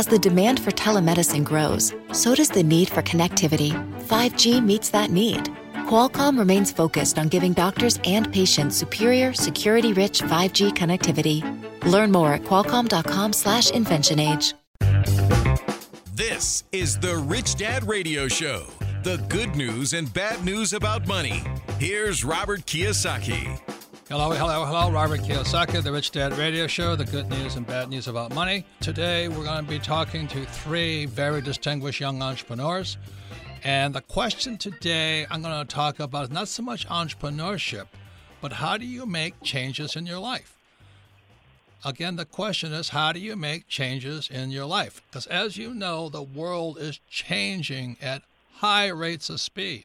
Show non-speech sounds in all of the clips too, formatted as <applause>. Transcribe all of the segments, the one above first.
As the demand for telemedicine grows, so does the need for connectivity. 5G meets that need. Qualcomm remains focused on giving doctors and patients superior, security-rich 5G connectivity. Learn more at qualcomm.com/slash inventionage. This is the Rich Dad Radio Show. The good news and bad news about money. Here's Robert Kiyosaki. Hello, hello, hello. Robert Kiyosaki, the Rich Dad Radio Show, the good news and bad news about money. Today, we're going to be talking to three very distinguished young entrepreneurs. And the question today I'm going to talk about is not so much entrepreneurship, but how do you make changes in your life? Again, the question is how do you make changes in your life? Because as you know, the world is changing at high rates of speed.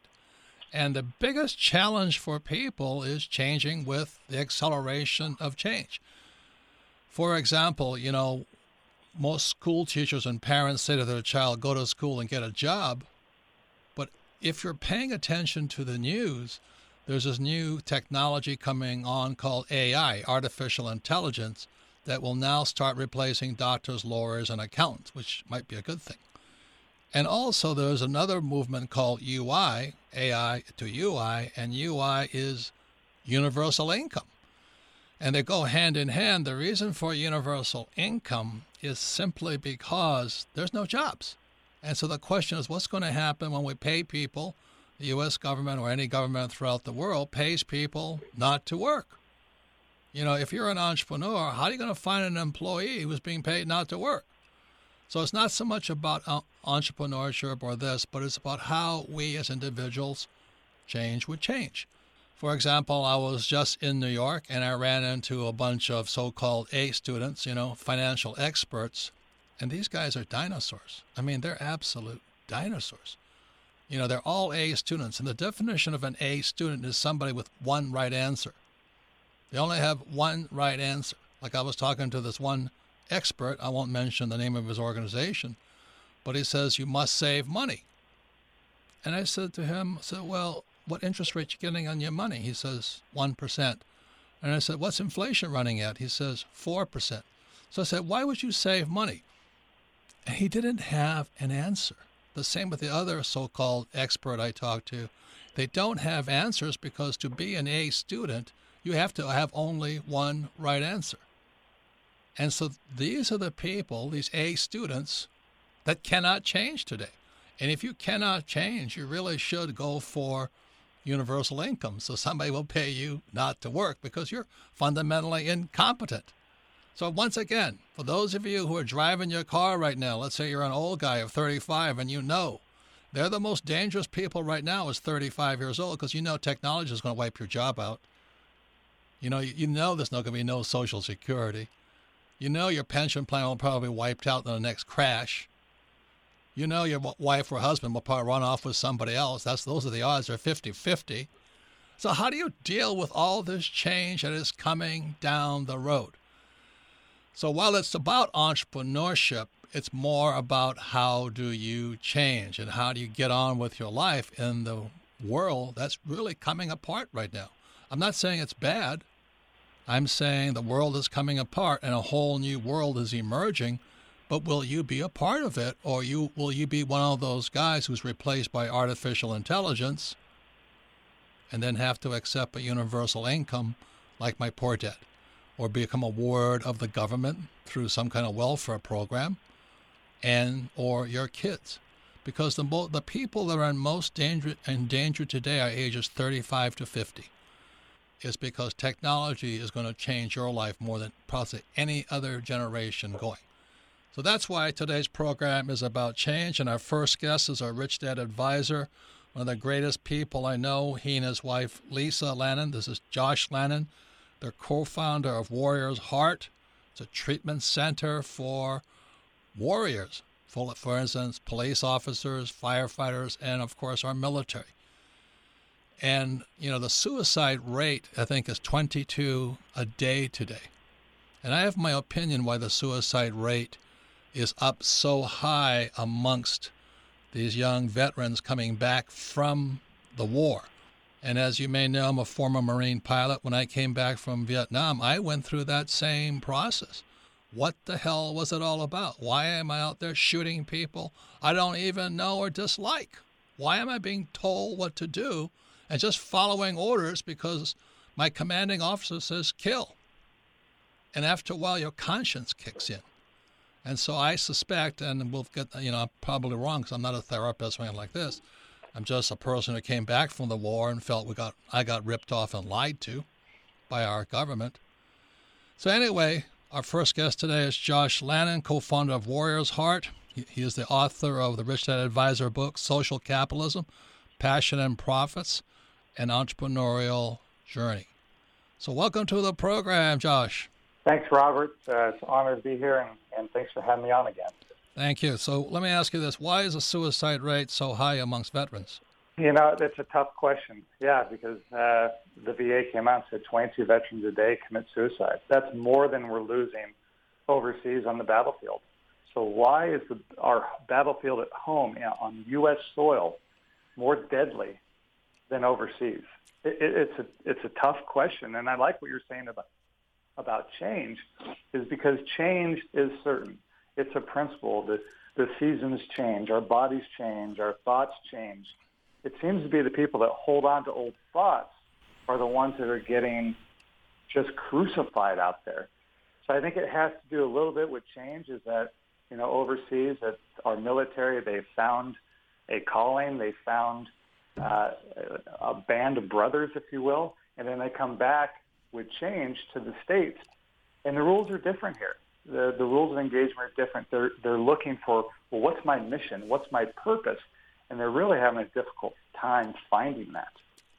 And the biggest challenge for people is changing with the acceleration of change. For example, you know, most school teachers and parents say to their child, go to school and get a job. But if you're paying attention to the news, there's this new technology coming on called AI, artificial intelligence, that will now start replacing doctors, lawyers, and accountants, which might be a good thing. And also, there's another movement called UI, AI to UI, and UI is universal income. And they go hand in hand. The reason for universal income is simply because there's no jobs. And so the question is what's going to happen when we pay people, the U.S. government or any government throughout the world pays people not to work? You know, if you're an entrepreneur, how are you going to find an employee who's being paid not to work? So it's not so much about uh, entrepreneurship or this, but it's about how we as individuals change with change. For example, I was just in New York and I ran into a bunch of so called A students, you know, financial experts, and these guys are dinosaurs. I mean, they're absolute dinosaurs. You know, they're all A students, and the definition of an A student is somebody with one right answer. They only have one right answer. Like I was talking to this one expert, I won't mention the name of his organization, but he says you must save money. And I said to him, I said, well, what interest rate you getting on your money? He says 1%. And I said, what's inflation running at? He says 4%. So I said, why would you save money? And he didn't have an answer. The same with the other so-called expert I talked to. They don't have answers because to be an A student, you have to have only one right answer. And so these are the people, these A students, that cannot change today. And if you cannot change, you really should go for universal income. So somebody will pay you not to work because you're fundamentally incompetent. So once again, for those of you who are driving your car right now, let's say you're an old guy of 35 and you know they're the most dangerous people right now is 35 years old because you know technology is going to wipe your job out. You know, you know there's not going to be no social security. You know your pension plan will probably be wiped out in the next crash. You know your wife or husband will probably run off with somebody else. That's those are the odds are 50-50. So how do you deal with all this change that is coming down the road? So while it's about entrepreneurship, it's more about how do you change and how do you get on with your life in the world that's really coming apart right now. I'm not saying it's bad. I'm saying the world is coming apart and a whole new world is emerging. But will you be a part of it, or you will you be one of those guys who's replaced by artificial intelligence, and then have to accept a universal income like my poor dad, or become a ward of the government through some kind of welfare program, and or your kids, because the mo- the people that are in most danger in danger today are ages 35 to 50 is because technology is going to change your life more than possibly any other generation going. So that's why today's program is about change. And our first guest is our Rich Dad advisor, one of the greatest people I know. He and his wife, Lisa Lannon. This is Josh Lannon. They're co founder of Warriors Heart. It's a treatment center for warriors, for, for instance, police officers, firefighters, and of course, our military. And, you know, the suicide rate, I think, is 22 a day today. And I have my opinion why the suicide rate is up so high amongst these young veterans coming back from the war. And as you may know, I'm a former Marine pilot. When I came back from Vietnam, I went through that same process. what the hell was it all about? Why am I out there shooting people I don't even know or dislike? Why am I being told what to do and just following orders because my commanding officer says kill? And after a while, your conscience kicks in. And so I suspect, and we'll get, you know, I'm probably wrong because I'm not a therapist or anything like this. I'm just a person who came back from the war and felt we got, I got ripped off and lied to by our government. So anyway, our first guest today is Josh Lannon, co-founder of Warrior's Heart. He is the author of the Rich Dad Advisor book, Social Capitalism, Passion and Profits, an Entrepreneurial Journey. So welcome to the program, Josh. Thanks, Robert. Uh, it's an honor to be here, and, and thanks for having me on again. Thank you. So let me ask you this: Why is the suicide rate so high amongst veterans? You know, that's a tough question. Yeah, because uh, the VA came out and said 22 veterans a day commit suicide. That's more than we're losing overseas on the battlefield. So why is the, our battlefield at home on U.S. soil more deadly than overseas? It, it, it's a it's a tough question, and I like what you're saying about about change is because change is certain. It's a principle that the seasons change, our bodies change, our thoughts change. It seems to be the people that hold on to old thoughts are the ones that are getting just crucified out there. So I think it has to do a little bit with change is that, you know, overseas that our military, they found a calling, they found uh, a band of brothers, if you will, and then they come back with change to the states, and the rules are different here. The the rules of engagement are different. They're they're looking for well, what's my mission? What's my purpose? And they're really having a difficult time finding that.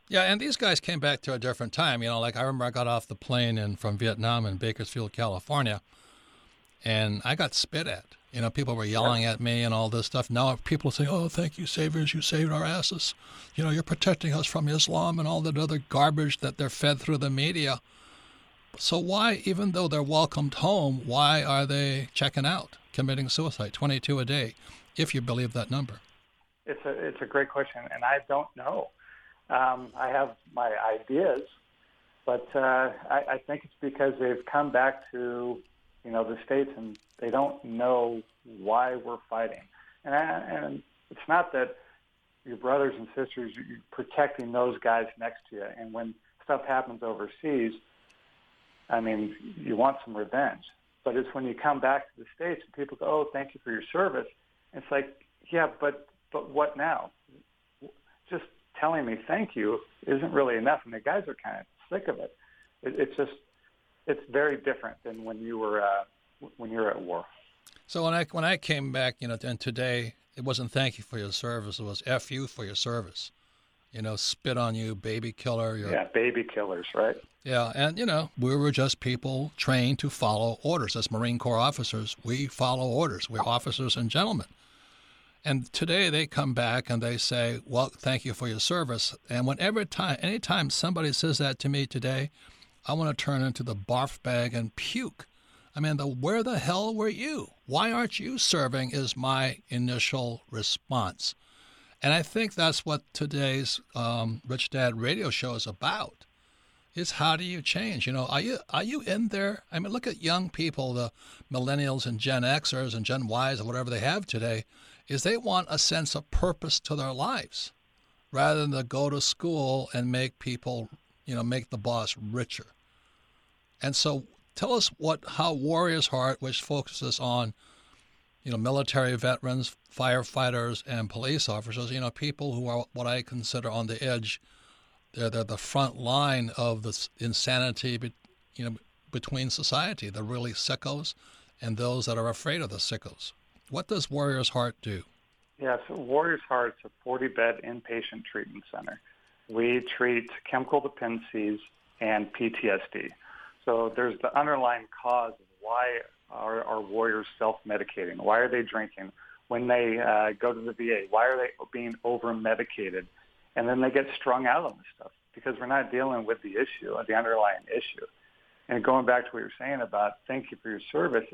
Yeah, and these guys came back to a different time. You know, like I remember I got off the plane in from Vietnam in Bakersfield, California, and I got spit at. You know, people were yelling at me and all this stuff. Now people say, "Oh, thank you, saviors! You saved our asses. You know, you're protecting us from Islam and all that other garbage that they're fed through the media." So why, even though they're welcomed home, why are they checking out, committing suicide, 22 a day, if you believe that number? It's a it's a great question, and I don't know. Um, I have my ideas, but uh, I, I think it's because they've come back to you know, the states, and they don't know why we're fighting. And, and it's not that your brothers and sisters, you're protecting those guys next to you. And when stuff happens overseas, I mean, you want some revenge. But it's when you come back to the states and people go, "Oh, thank you for your service." It's like, yeah, but but what now? Just telling me thank you isn't really enough, and the guys are kind of sick of it. it it's just it's very different than when you were uh, when you're at war. So when I when I came back, you know, and today it wasn't thank you for your service; it was f you for your service. You know, spit on you, baby killer. yeah, baby killers, right? Yeah, and you know, we were just people trained to follow orders. As Marine Corps officers, we follow orders. We're officers and gentlemen. And today they come back and they say, "Well, thank you for your service." And whenever time, anytime somebody says that to me today, I want to turn into the barf bag and puke. I mean, the where the hell were you? Why aren't you serving? Is my initial response. And I think that's what today's um, Rich Dad radio show is about. Is how do you change? You know, are you are you in there? I mean, look at young people, the millennials and Gen Xers and Gen Ys or whatever they have today. Is they want a sense of purpose to their lives, rather than to go to school and make people, you know, make the boss richer. And so tell us what how Warriors Heart, which focuses on you know military veterans, firefighters, and police officers, you know people who are what I consider on the edge. They're they're the front line of this insanity, you know, between society. The really sickos and those that are afraid of the sickos. What does Warriors Heart do? Yes, Warriors Heart is a 40 bed inpatient treatment center. We treat chemical dependencies and PTSD. So there's the underlying cause of why are our warriors self-medicating? Why are they drinking? When they uh, go to the VA, why are they being over-medicated? And then they get strung out on this stuff because we're not dealing with the issue, the underlying issue. And going back to what you're saying about thank you for your service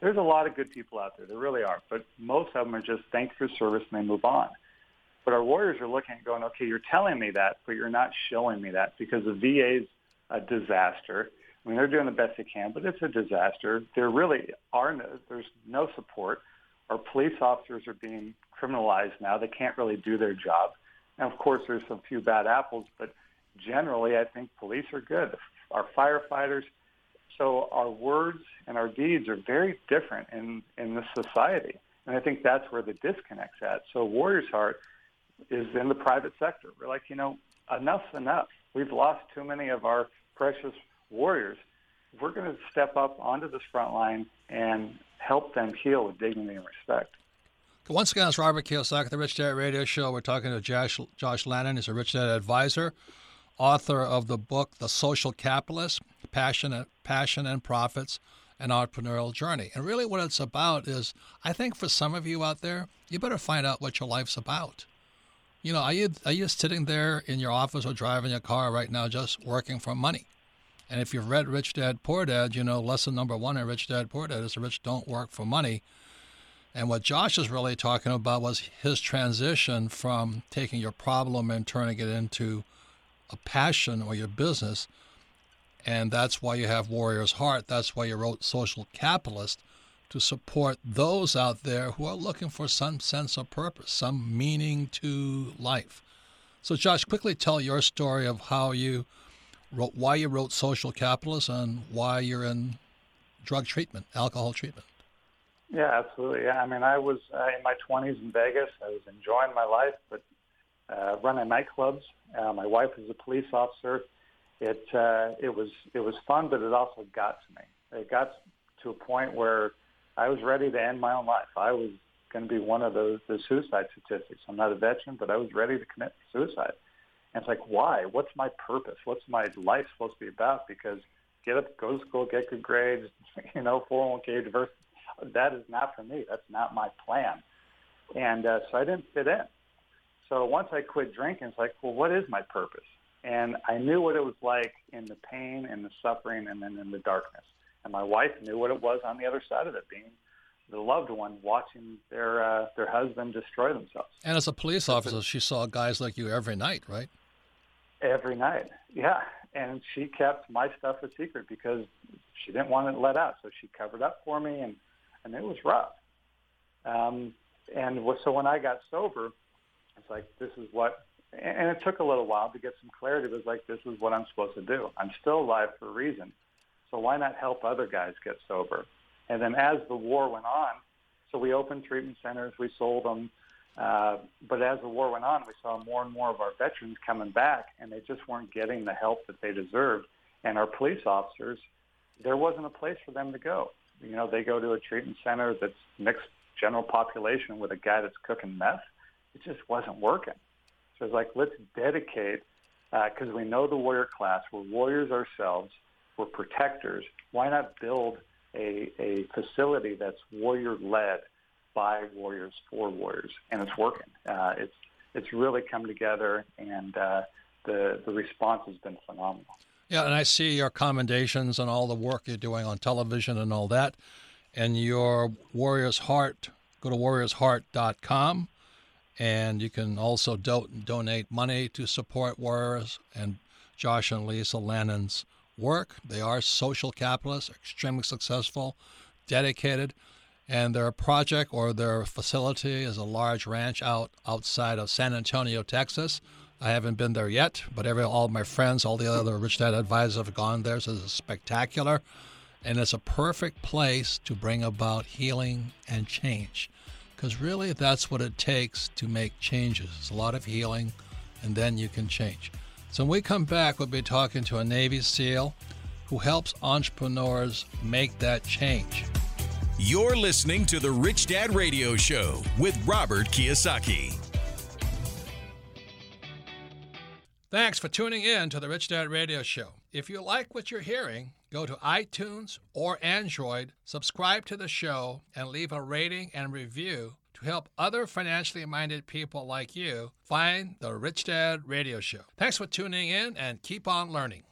there's a lot of good people out there. There really are. But most of them are just thank you for service and they move on. But our warriors are looking and going, okay, you're telling me that, but you're not showing me that because the VA's a disaster I mean, they're doing the best they can, but it's a disaster. There really are no, there's no support. Our police officers are being criminalized now. They can't really do their job. And of course, there's some few bad apples, but generally, I think police are good. Our firefighters. So our words and our deeds are very different in in this society, and I think that's where the disconnect's at. So Warriors Heart is in the private sector. We're like, you know, enough's enough. We've lost too many of our precious warriors. We're going to step up onto this front line and help them heal with dignity and respect. Once again, it's Robert Kiyosaki, the Rich Dad Radio Show. We're talking to Josh, Josh Lannon. He's a Rich Dad advisor, author of the book The Social Capitalist, Passion, Passion and Profits, an Entrepreneurial Journey. And really what it's about is, I think for some of you out there, you better find out what your life's about. You know, are you, are you sitting there in your office or driving your car right now just working for money? And if you've read Rich Dad Poor Dad, you know lesson number one in Rich Dad Poor Dad is the rich don't work for money. And what Josh is really talking about was his transition from taking your problem and turning it into a passion or your business. And that's why you have Warrior's Heart. That's why you wrote Social Capitalist to support those out there who are looking for some sense of purpose, some meaning to life. So, Josh, quickly tell your story of how you wrote, why you wrote Social Capitalist, and why you're in drug treatment, alcohol treatment. Yeah, absolutely. Yeah, I mean, I was uh, in my 20s in Vegas. I was enjoying my life, but uh, running nightclubs. Uh, my wife was a police officer. It uh, it was it was fun, but it also got to me. It got to a point where I was ready to end my own life. I was going to be one of those the suicide statistics. I'm not a veteran, but I was ready to commit suicide. And it's like, why? What's my purpose? What's my life supposed to be about? Because get up, go to school, get good grades, <laughs> you know, 401k, diversity that is not for me. That's not my plan. And uh, so I didn't fit in. So once I quit drinking, it's like, well, what is my purpose? And I knew what it was like in the pain and the suffering and then in the darkness. And my wife knew what it was on the other side of it, being the loved one watching their uh, their husband destroy themselves. And as a police officer, she saw guys like you every night, right? Every night, yeah. And she kept my stuff a secret because she didn't want it let out. So she covered up for me, and and it was rough. Um, and so when I got sober, it's like this is what, and it took a little while to get some clarity. It was like this is what I'm supposed to do. I'm still alive for a reason, so why not help other guys get sober? And then as the war went on, so we opened treatment centers, we sold them. Uh, but as the war went on, we saw more and more of our veterans coming back, and they just weren't getting the help that they deserved. And our police officers, there wasn't a place for them to go. You know, they go to a treatment center that's mixed general population with a guy that's cooking meth. It just wasn't working. So it's like, let's dedicate, because uh, we know the warrior class. We're warriors ourselves. We're protectors. Why not build a, a facility that's warrior-led by warriors for warriors? And it's working. Uh, it's it's really come together, and uh, the the response has been phenomenal. Yeah, and I see your commendations and all the work you're doing on television and all that. And your Warrior's Heart, go to warriorsheart.com. And you can also do- donate money to support Warriors and Josh and Lisa Lannon's work. They are social capitalists, extremely successful, dedicated. And their project or their facility is a large ranch out outside of San Antonio, Texas. I haven't been there yet, but every all my friends, all the other Rich Dad advisors have gone there. So it's spectacular, and it's a perfect place to bring about healing and change, because really that's what it takes to make changes. It's a lot of healing, and then you can change. So when we come back, we'll be talking to a Navy SEAL who helps entrepreneurs make that change. You're listening to the Rich Dad Radio Show with Robert Kiyosaki. Thanks for tuning in to the Rich Dad Radio Show. If you like what you're hearing, go to iTunes or Android, subscribe to the show, and leave a rating and review to help other financially minded people like you find the Rich Dad Radio Show. Thanks for tuning in and keep on learning.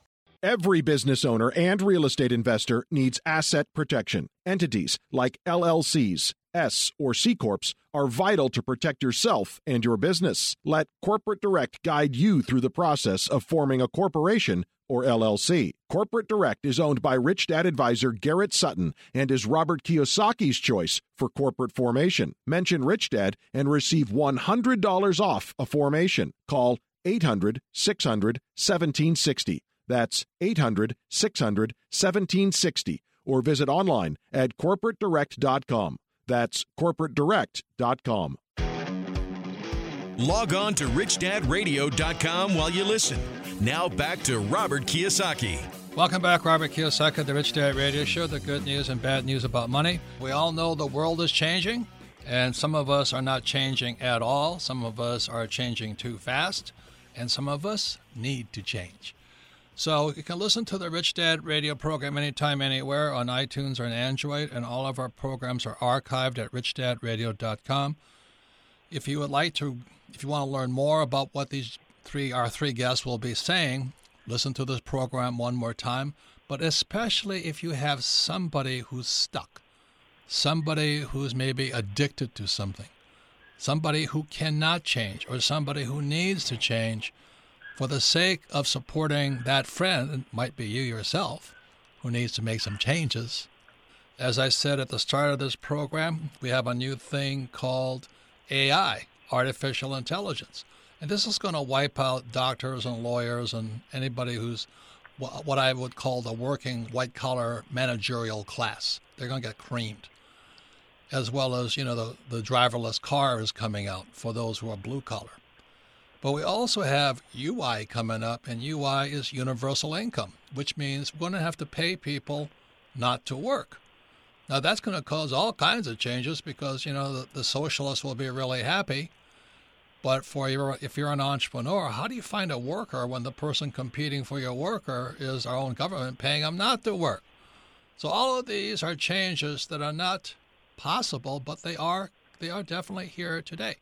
Every business owner and real estate investor needs asset protection. Entities like LLCs, S, or C Corps are vital to protect yourself and your business. Let Corporate Direct guide you through the process of forming a corporation or LLC. Corporate Direct is owned by Rich Dad advisor Garrett Sutton and is Robert Kiyosaki's choice for corporate formation. Mention Rich Dad and receive $100 off a formation. Call 800 600 1760. That's 800 600 1760 or visit online at corporatedirect.com. That's corporatedirect.com. Log on to richdadradio.com while you listen. Now back to Robert Kiyosaki. Welcome back, Robert Kiyosaki, the Rich Dad Radio Show, the good news and bad news about money. We all know the world is changing, and some of us are not changing at all. Some of us are changing too fast, and some of us need to change. So you can listen to the Rich Dad radio program anytime, anywhere on iTunes or on Android, and all of our programs are archived at richdadradio.com. If you would like to, if you want to learn more about what these three, our three guests will be saying, listen to this program one more time. But especially if you have somebody who's stuck, somebody who's maybe addicted to something, somebody who cannot change, or somebody who needs to change for the sake of supporting that friend, might be you yourself, who needs to make some changes. As I said at the start of this program, we have a new thing called AI, artificial intelligence. And this is going to wipe out doctors and lawyers and anybody who's what I would call the working white collar managerial class. They're going to get creamed. As well as, you know, the, the driverless car is coming out for those who are blue collar. But we also have UI coming up, and UI is universal income, which means we're going to have to pay people not to work. Now, that's going to cause all kinds of changes because, you know, the, the socialists will be really happy. But for your, if you're an entrepreneur, how do you find a worker when the person competing for your worker is our own government paying them not to work? So all of these are changes that are not possible, but they are they are definitely here today.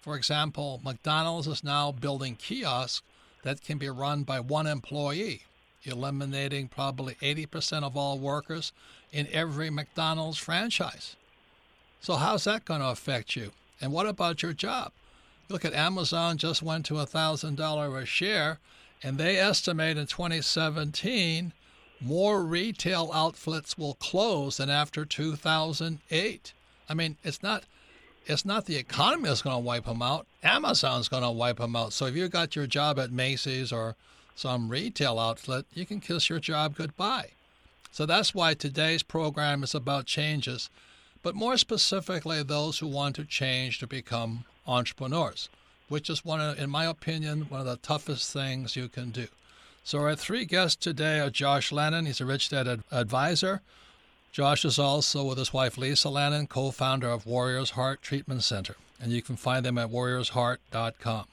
For example, McDonald's is now building kiosks that can be run by one employee, eliminating probably 80% of all workers in every McDonald's franchise. So, how's that going to affect you? And what about your job? Look at Amazon just went to $1,000 a share, and they estimate in 2017 more retail outlets will close than after 2008. I mean, it's not it's not the economy that's going to wipe them out. Amazon's going to wipe them out. So if you got your job at Macy's or some retail outlet, you can kiss your job goodbye. So that's why today's program is about changes, but more specifically, those who want to change to become entrepreneurs, which is one of, in my opinion, one of the toughest things you can do. So our three guests today are Josh Lannon, He's a Rich Dad advisor. Josh is also with his wife Lisa Lannon, co founder of Warriors Heart Treatment Center, and you can find them at warriorsheart.com.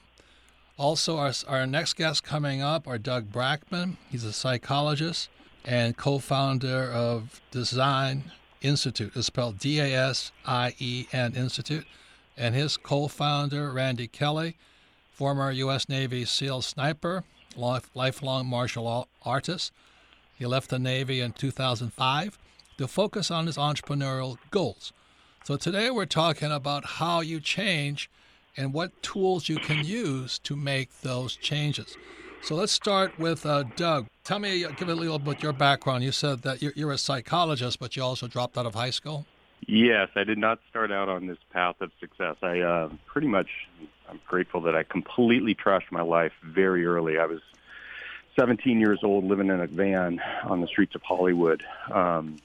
Also, our, our next guest coming up are Doug Brackman. He's a psychologist and co founder of Dasein Institute. It's spelled D A S I E N Institute. And his co founder, Randy Kelly, former U.S. Navy SEAL sniper, lifelong martial artist. He left the Navy in 2005 to focus on his entrepreneurial goals. So today we're talking about how you change and what tools you can use to make those changes. So let's start with uh, Doug. Tell me, give a little bit your background. You said that you're, you're a psychologist, but you also dropped out of high school. Yes, I did not start out on this path of success. I uh, pretty much, I'm grateful that I completely trashed my life very early. I was 17 years old, living in a van on the streets of Hollywood. Um,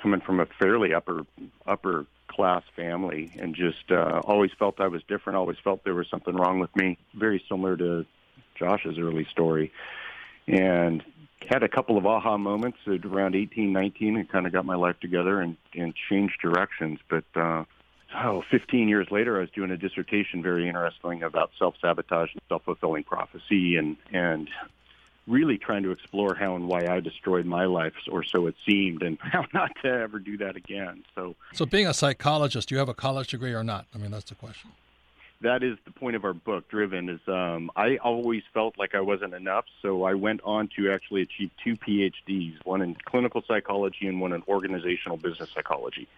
coming from a fairly upper upper class family and just uh, always felt I was different. Always felt there was something wrong with me. Very similar to Josh's early story, and had a couple of aha moments at around 18, 19, and kind of got my life together and and changed directions. But uh, oh, 15 years later, I was doing a dissertation, very interesting, about self sabotage and self fulfilling prophecy, and and really trying to explore how and why I destroyed my life, or so it seemed, and <laughs> how not to ever do that again. So, so being a psychologist, do you have a college degree or not? I mean, that's the question. that is the point of our book, Driven. Is um, I always felt like I wasn't enough, so I went on to actually achieve two PhDs, one in clinical psychology and one in organizational business psychology.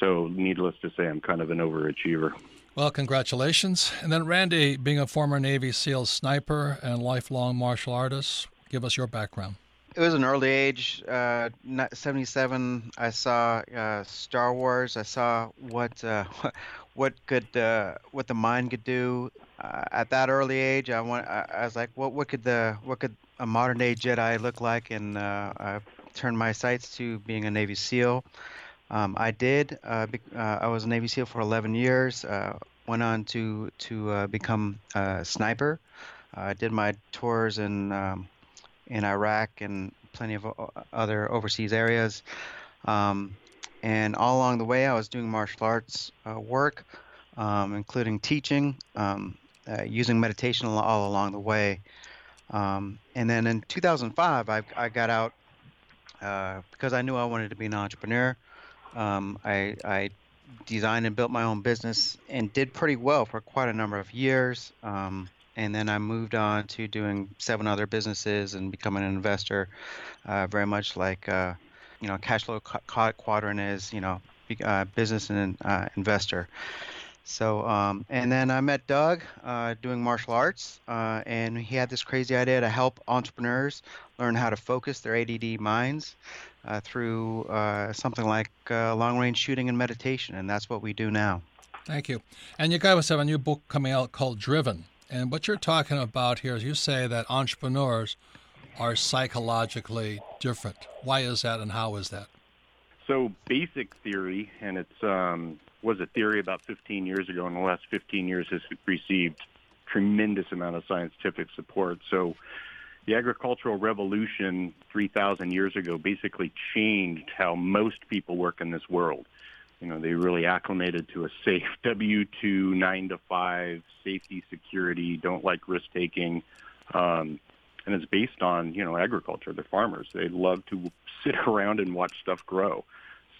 So, needless to say, I'm kind of an overachiever. Well, congratulations. And then, Randy, being a former Navy SEAL sniper and lifelong martial artist, give us your background. It was an early age, uh, 77. I saw uh, Star Wars. I saw what uh, <laughs> what could uh, what the mind could do. Uh, at that early age, I want. I, I, was like, what what could the what could a modern day Jedi look like? And uh, I turned my sights to being a Navy SEAL. Um, I did. Uh, be, uh, I was a Navy SEAL for 11 years. Uh, went on to to uh, become a sniper. I did my tours in um, in Iraq and plenty of other overseas areas. Um, and all along the way, I was doing martial arts uh, work, um, including teaching, um, uh, using meditation all along the way. Um, and then in 2005, I, I got out because I knew I wanted to be an entrepreneur. Um, I, I, designed and built my own business and did pretty well for quite a number of years. Um, and then I moved on to doing seven other businesses and becoming an investor, uh, very much like uh, you know cash flow quadrant is you know uh, business and uh, investor. So, um, and then I met Doug uh, doing martial arts, uh, and he had this crazy idea to help entrepreneurs learn how to focus their ADD minds uh, through uh, something like uh, long range shooting and meditation, and that's what we do now. Thank you. And you guys have a new book coming out called Driven. And what you're talking about here is you say that entrepreneurs are psychologically different. Why is that, and how is that? So, basic theory, and it's um, was a theory about 15 years ago. In the last 15 years, has received tremendous amount of scientific support. So, the agricultural revolution 3,000 years ago basically changed how most people work in this world. You know, they really acclimated to a safe <laughs> W-2, nine to five, safety, security, don't like risk taking. Um, and it's based on, you know, agriculture. They're farmers. They love to <laughs> sit around and watch stuff grow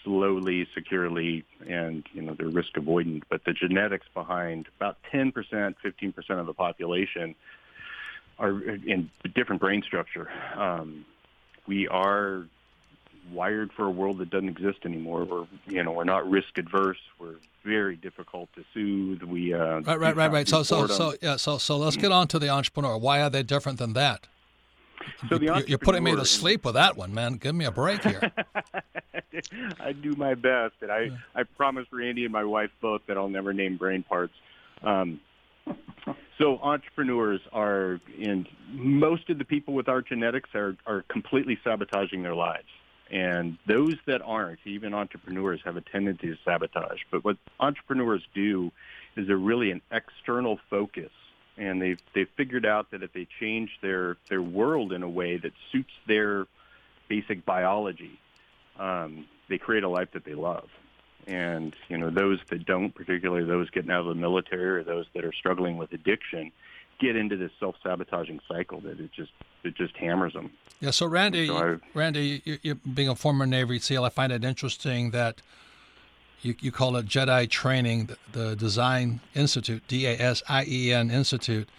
slowly, securely, and you know they're risk avoidant. But the genetics behind about 10%, 15% of the population are in different brain structure. Um, we are wired for a world that doesn't exist anymore. We're you know we're not risk adverse. We're very difficult to soothe. We uh, right, right, right, right. So, so, so, yeah. So, so let's get on to the entrepreneur. Why are they different than that? So the you're putting me to sleep with that one, man. Give me a break here. <laughs> I do my best, and I I promise Randy and my wife both that I'll never name brain parts. Um, so entrepreneurs are, and most of the people with our genetics are are completely sabotaging their lives. And those that aren't, even entrepreneurs, have a tendency to sabotage. But what entrepreneurs do is they're really an external focus and they've they've figured out that if they change their their world in a way that suits their basic biology, um, they create a life that they love. And you know those that don't, particularly those getting out of the military or those that are struggling with addiction, get into this self-sabotaging cycle that it just it just hammers them. Yeah. So Randy, so Randy, you, you, being a former Navy SEAL, I find it interesting that you, you call it Jedi Training, the, the Dasein Institute, D A S I E N Institute,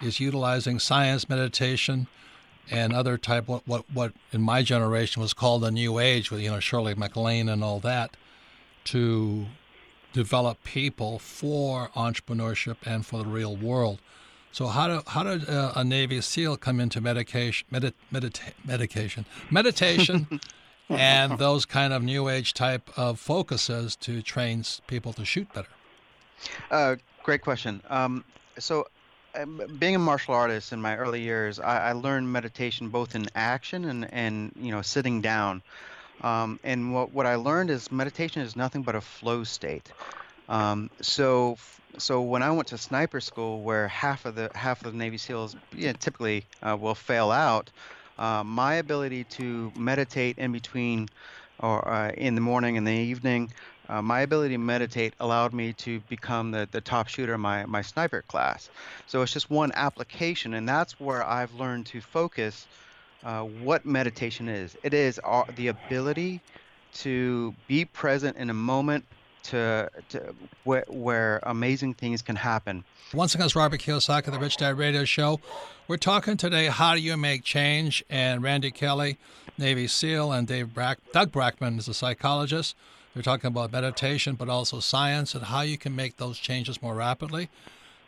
is utilizing science, meditation, and other type what, what what in my generation was called the New Age with you know Shirley MacLaine and all that, to develop people for entrepreneurship and for the real world. So how do how did uh, a Navy SEAL come into medication medit, medita- medication meditation <laughs> and those kind of new age type of focuses to train people to shoot better? Uh, great question. Um, so, um, being a martial artist in my early years, I, I, learned meditation both in action and, and you know sitting down. Um, and what, what I learned is meditation is nothing but a flow state. Um, so so when I went to sniper school, where half of the half of the Navy SEALs yeah, typically uh, will fail out, uh, my ability to meditate in between or uh, in the morning and the evening, uh, my ability to meditate allowed me to become the, the top shooter in my, my sniper class. So it's just one application, and that's where I've learned to focus uh, what meditation is. It is the ability to be present in a moment to, to where, where amazing things can happen. Once again, it's Robert Kiyosaki, the Rich Dad Radio Show. We're talking today how do you make change, and Randy Kelly, Navy SEAL, and Dave Brack, Doug Brackman is a psychologist. They're talking about meditation, but also science and how you can make those changes more rapidly.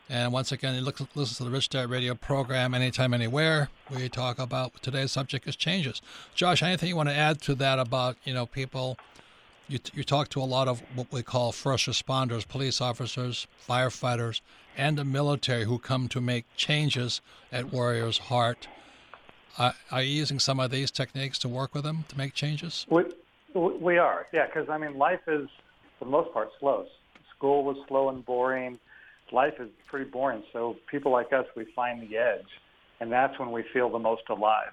And once again, you look, listen to the Rich Dad Radio program anytime, anywhere. We talk about today's subject is changes. Josh, anything you want to add to that about you know people? You, you talk to a lot of what we call first responders, police officers, firefighters, and the military who come to make changes at Warrior's Heart. Uh, are you using some of these techniques to work with them to make changes? We, we are, yeah, because I mean, life is, for the most part, slow. School was slow and boring. Life is pretty boring. So people like us, we find the edge, and that's when we feel the most alive.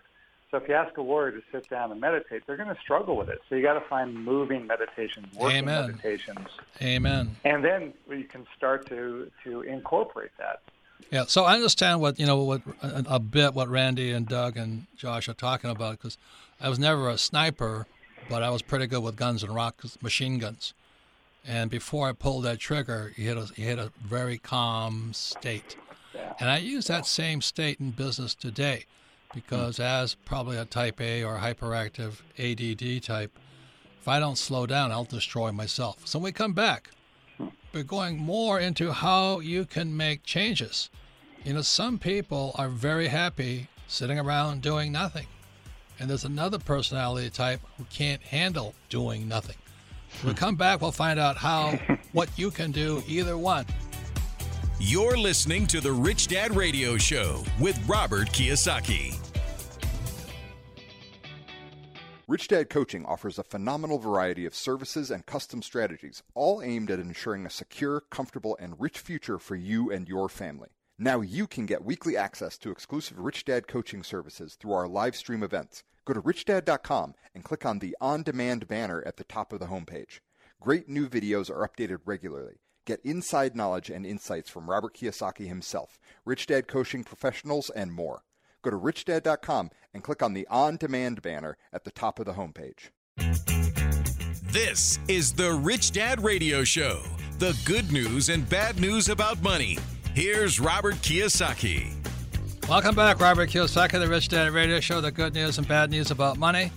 So if you ask a warrior to sit down and meditate, they're going to struggle with it. So you got to find moving meditations, working Amen. meditations. Amen. And then you can start to to incorporate that. Yeah, so I understand what you know what a, a bit what Randy and Doug and Josh are talking about because I was never a sniper, but I was pretty good with guns and rock machine guns. And before I pulled that trigger, you hit a hit a very calm state, and I use that same state in business today, because as probably a Type A or hyperactive ADD type, if I don't slow down, I'll destroy myself. So when we come back, we're going more into how you can make changes. You know, some people are very happy sitting around doing nothing. And there's another personality type who can't handle doing nothing. When we come back, we'll find out how, <laughs> what you can do, either one. You're listening to the Rich Dad Radio Show with Robert Kiyosaki. Rich Dad Coaching offers a phenomenal variety of services and custom strategies, all aimed at ensuring a secure, comfortable, and rich future for you and your family. Now you can get weekly access to exclusive Rich Dad coaching services through our live stream events. Go to richdad.com and click on the On Demand banner at the top of the homepage. Great new videos are updated regularly. Get inside knowledge and insights from Robert Kiyosaki himself, Rich Dad coaching professionals, and more. Go to richdad.com and click on the On Demand banner at the top of the homepage. This is the Rich Dad Radio Show the good news and bad news about money. Here's Robert Kiyosaki. Welcome back, Robert Kiyosaki, the Rich Dad Radio Show, the good news and bad news about money.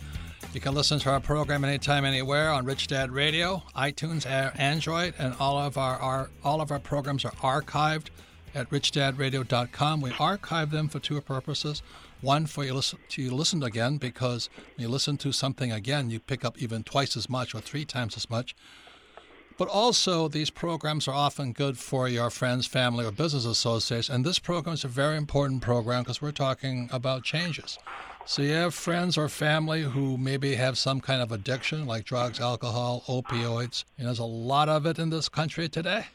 You can listen to our program anytime, anywhere on Rich Dad Radio, iTunes, Android, and all of our, our all of our programs are archived at richdadradio.com. We archive them for two purposes. One, for you to listen again, because when you listen to something again, you pick up even twice as much or three times as much. But also, these programs are often good for your friends, family, or business associates. And this program is a very important program because we're talking about changes. So you have friends or family who maybe have some kind of addiction, like drugs, alcohol, opioids. And there's a lot of it in this country today.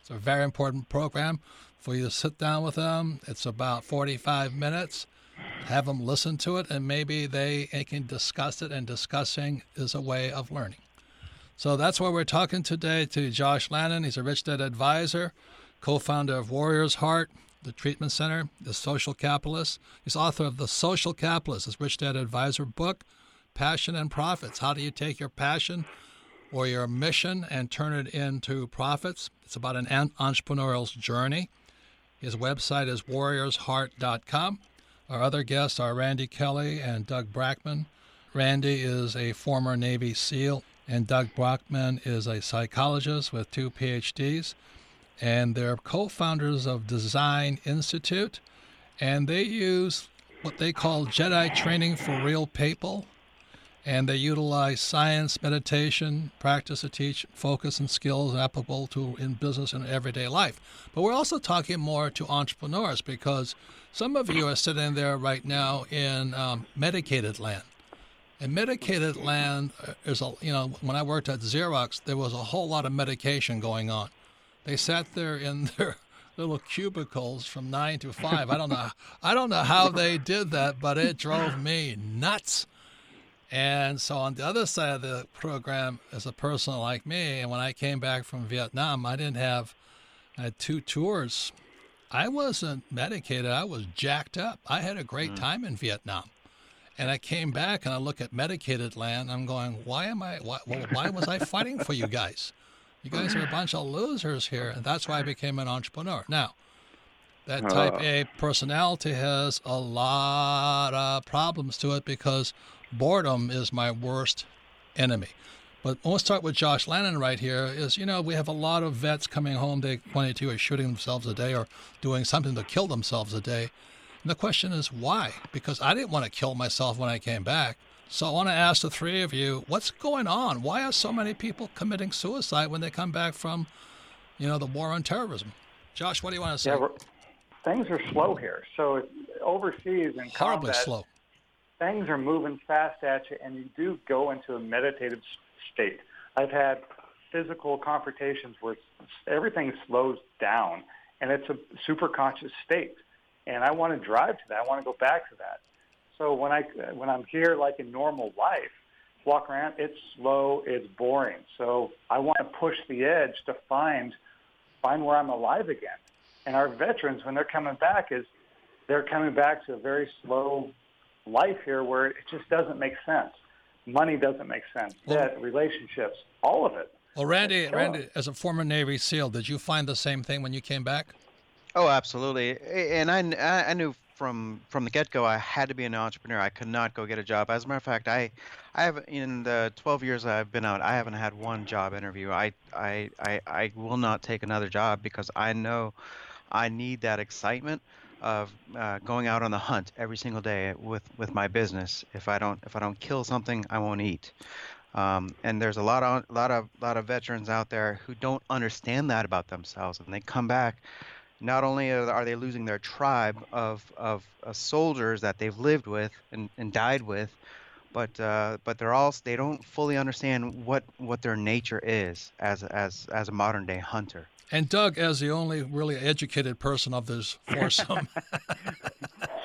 It's a very important program for you to sit down with them. It's about 45 minutes. Have them listen to it, and maybe they, can discuss it. And discussing is a way of learning. So that's why we're talking today to Josh Lannon. He's a Rich Dad advisor, co founder of Warrior's Heart, the treatment center, the social capitalist. He's author of The Social Capitalist, his Rich Dad advisor book, Passion and Profits. How do you take your passion or your mission and turn it into profits? It's about an entrepreneurial journey. His website is warriorsheart.com. Our other guests are Randy Kelly and Doug Brackman. Randy is a former Navy SEAL, and Doug Brackman is a psychologist with two PhDs. And they're co founders of Dasein Institute, and they use what they call Jedi training for real people. And they utilize science, meditation, practice to teach focus and skills applicable to in business and everyday life. But we're also talking more to entrepreneurs because some of you are sitting there right now in um, medicated land. And medicated land uh, is a you know when I worked at Xerox, there was a whole lot of medication going on. They sat there in <laughs> their little cubicles from nine to five. I don't know. I don't know how they did that, but it drove me nuts. And so on the other side of the program, is a person like me, and when I came back from Vietnam, I didn't have. I had two tours. I wasn't medicated. I was jacked up. I had a great mm. time in Vietnam. And I came back and I look at medicated land. I'm going, why am I? Why, why was I fighting for you guys? You guys are a bunch of losers here, and that's why I became an entrepreneur. Now, that type Uh. A personality has a lot of problems to it because boredom is my worst enemy. But I want to start with Josh Lannon right here. Is you know we have a lot of vets coming home day 22 are shooting themselves a day or doing something to kill themselves a day. And the question is why? Because I didn't want to kill myself when I came back. So I want to ask the three of you, what's going on? Why are so many people committing suicide when they come back from, you know, the war on terrorism? Josh, what do you want to say? Yeah, things are slow here. So overseas in Horribly combat, slow. things are moving fast at you, and you do go into a meditative state. I've had physical confrontations where everything slows down, and it's a super conscious state. And I want to drive to that. I want to go back to that. So when I when I'm here, like in normal life, walk around, it's slow, it's boring. So I want to push the edge to find find where I'm alive again. And our veterans, when they're coming back, is they're coming back to a very slow life here where it just doesn't make sense. Money doesn't make sense. Debt, relationships, all of it. Well, Randy, Randy, as a former Navy SEAL, did you find the same thing when you came back? Oh, absolutely. And I, I knew from from the get go I had to be an entrepreneur. I could not go get a job. As a matter of fact, I I have in the 12 years I've been out, I haven't had one job interview. I I I, I will not take another job because I know I need that excitement of uh, going out on the hunt every single day with with my business. If I don't if I don't kill something, I won't eat. Um, and there's a lot of lot of lot of veterans out there who don't understand that about themselves, and they come back not only are they losing their tribe of, of soldiers that they've lived with and, and died with, but uh, but they're also they don't fully understand what, what their nature is as as as a modern day hunter. And Doug, as the only really educated person of this foursome,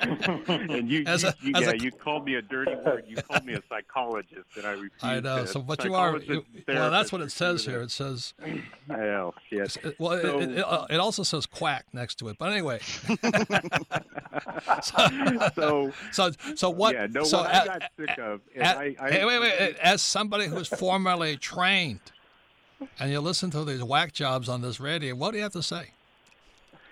<laughs> and you, As you, a- you- as yeah, a- you called me a dirty word. You called me a psychologist, and I refused. I know. So what you are, you, well, that's what it says here. It says, Oh, shit. it- well, So- it, it, uh, it also says quack next to it. But anyway, <laughs> <laughs> so so so what? yeah, no, so what a- I got sick of. and a- I, I, hey, wait, wait. As somebody who's formerly trained, and you listen to these whack jobs on this radio, what do you have to say?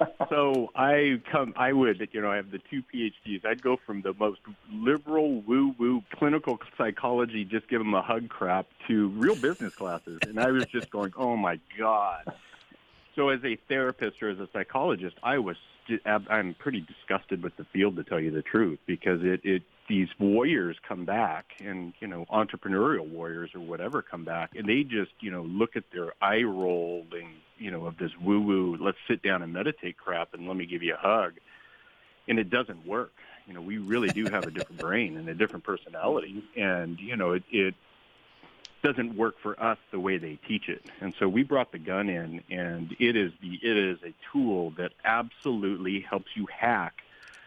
<laughs> so I come. I would, you know, I have the two PhDs. I'd go from the most liberal, woo-woo clinical psychology, just give them a hug crap, to real business classes, and I was just going, oh my god. So as a therapist or as a psychologist, I was. I'm pretty disgusted with the field, to tell you the truth, because it, it these warriors come back, and you know, entrepreneurial warriors or whatever come back, and they just, you know, look at their eye rolling, you know, of this woo-woo, let's sit down and meditate crap, and let me give you a hug, and it doesn't work. You know, we really do have a different brain and a different personality, and you know, it, it doesn't work for us the way they teach it. And so we brought the gun in, and it is the it is a tool that absolutely helps you hack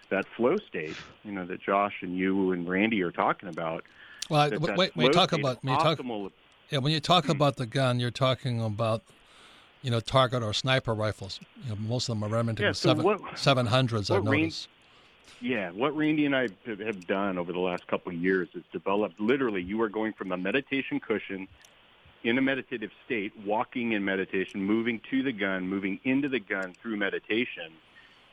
that flow state. You know that Josh and you and Randy are talking about. Well, I- that wait, that when you talk about when you talk, yeah, when you talk hmm. about the gun, you're talking about, you know, target or sniper rifles. You know, most of them are Remington Yeah, so seven hundreds. I've range- noticed. Yeah, what Randy and I have- done over the last couple of years is developed literally you are going from a meditation cushion in a meditative state, walking in meditation, moving to the gun, moving into the gun through meditation,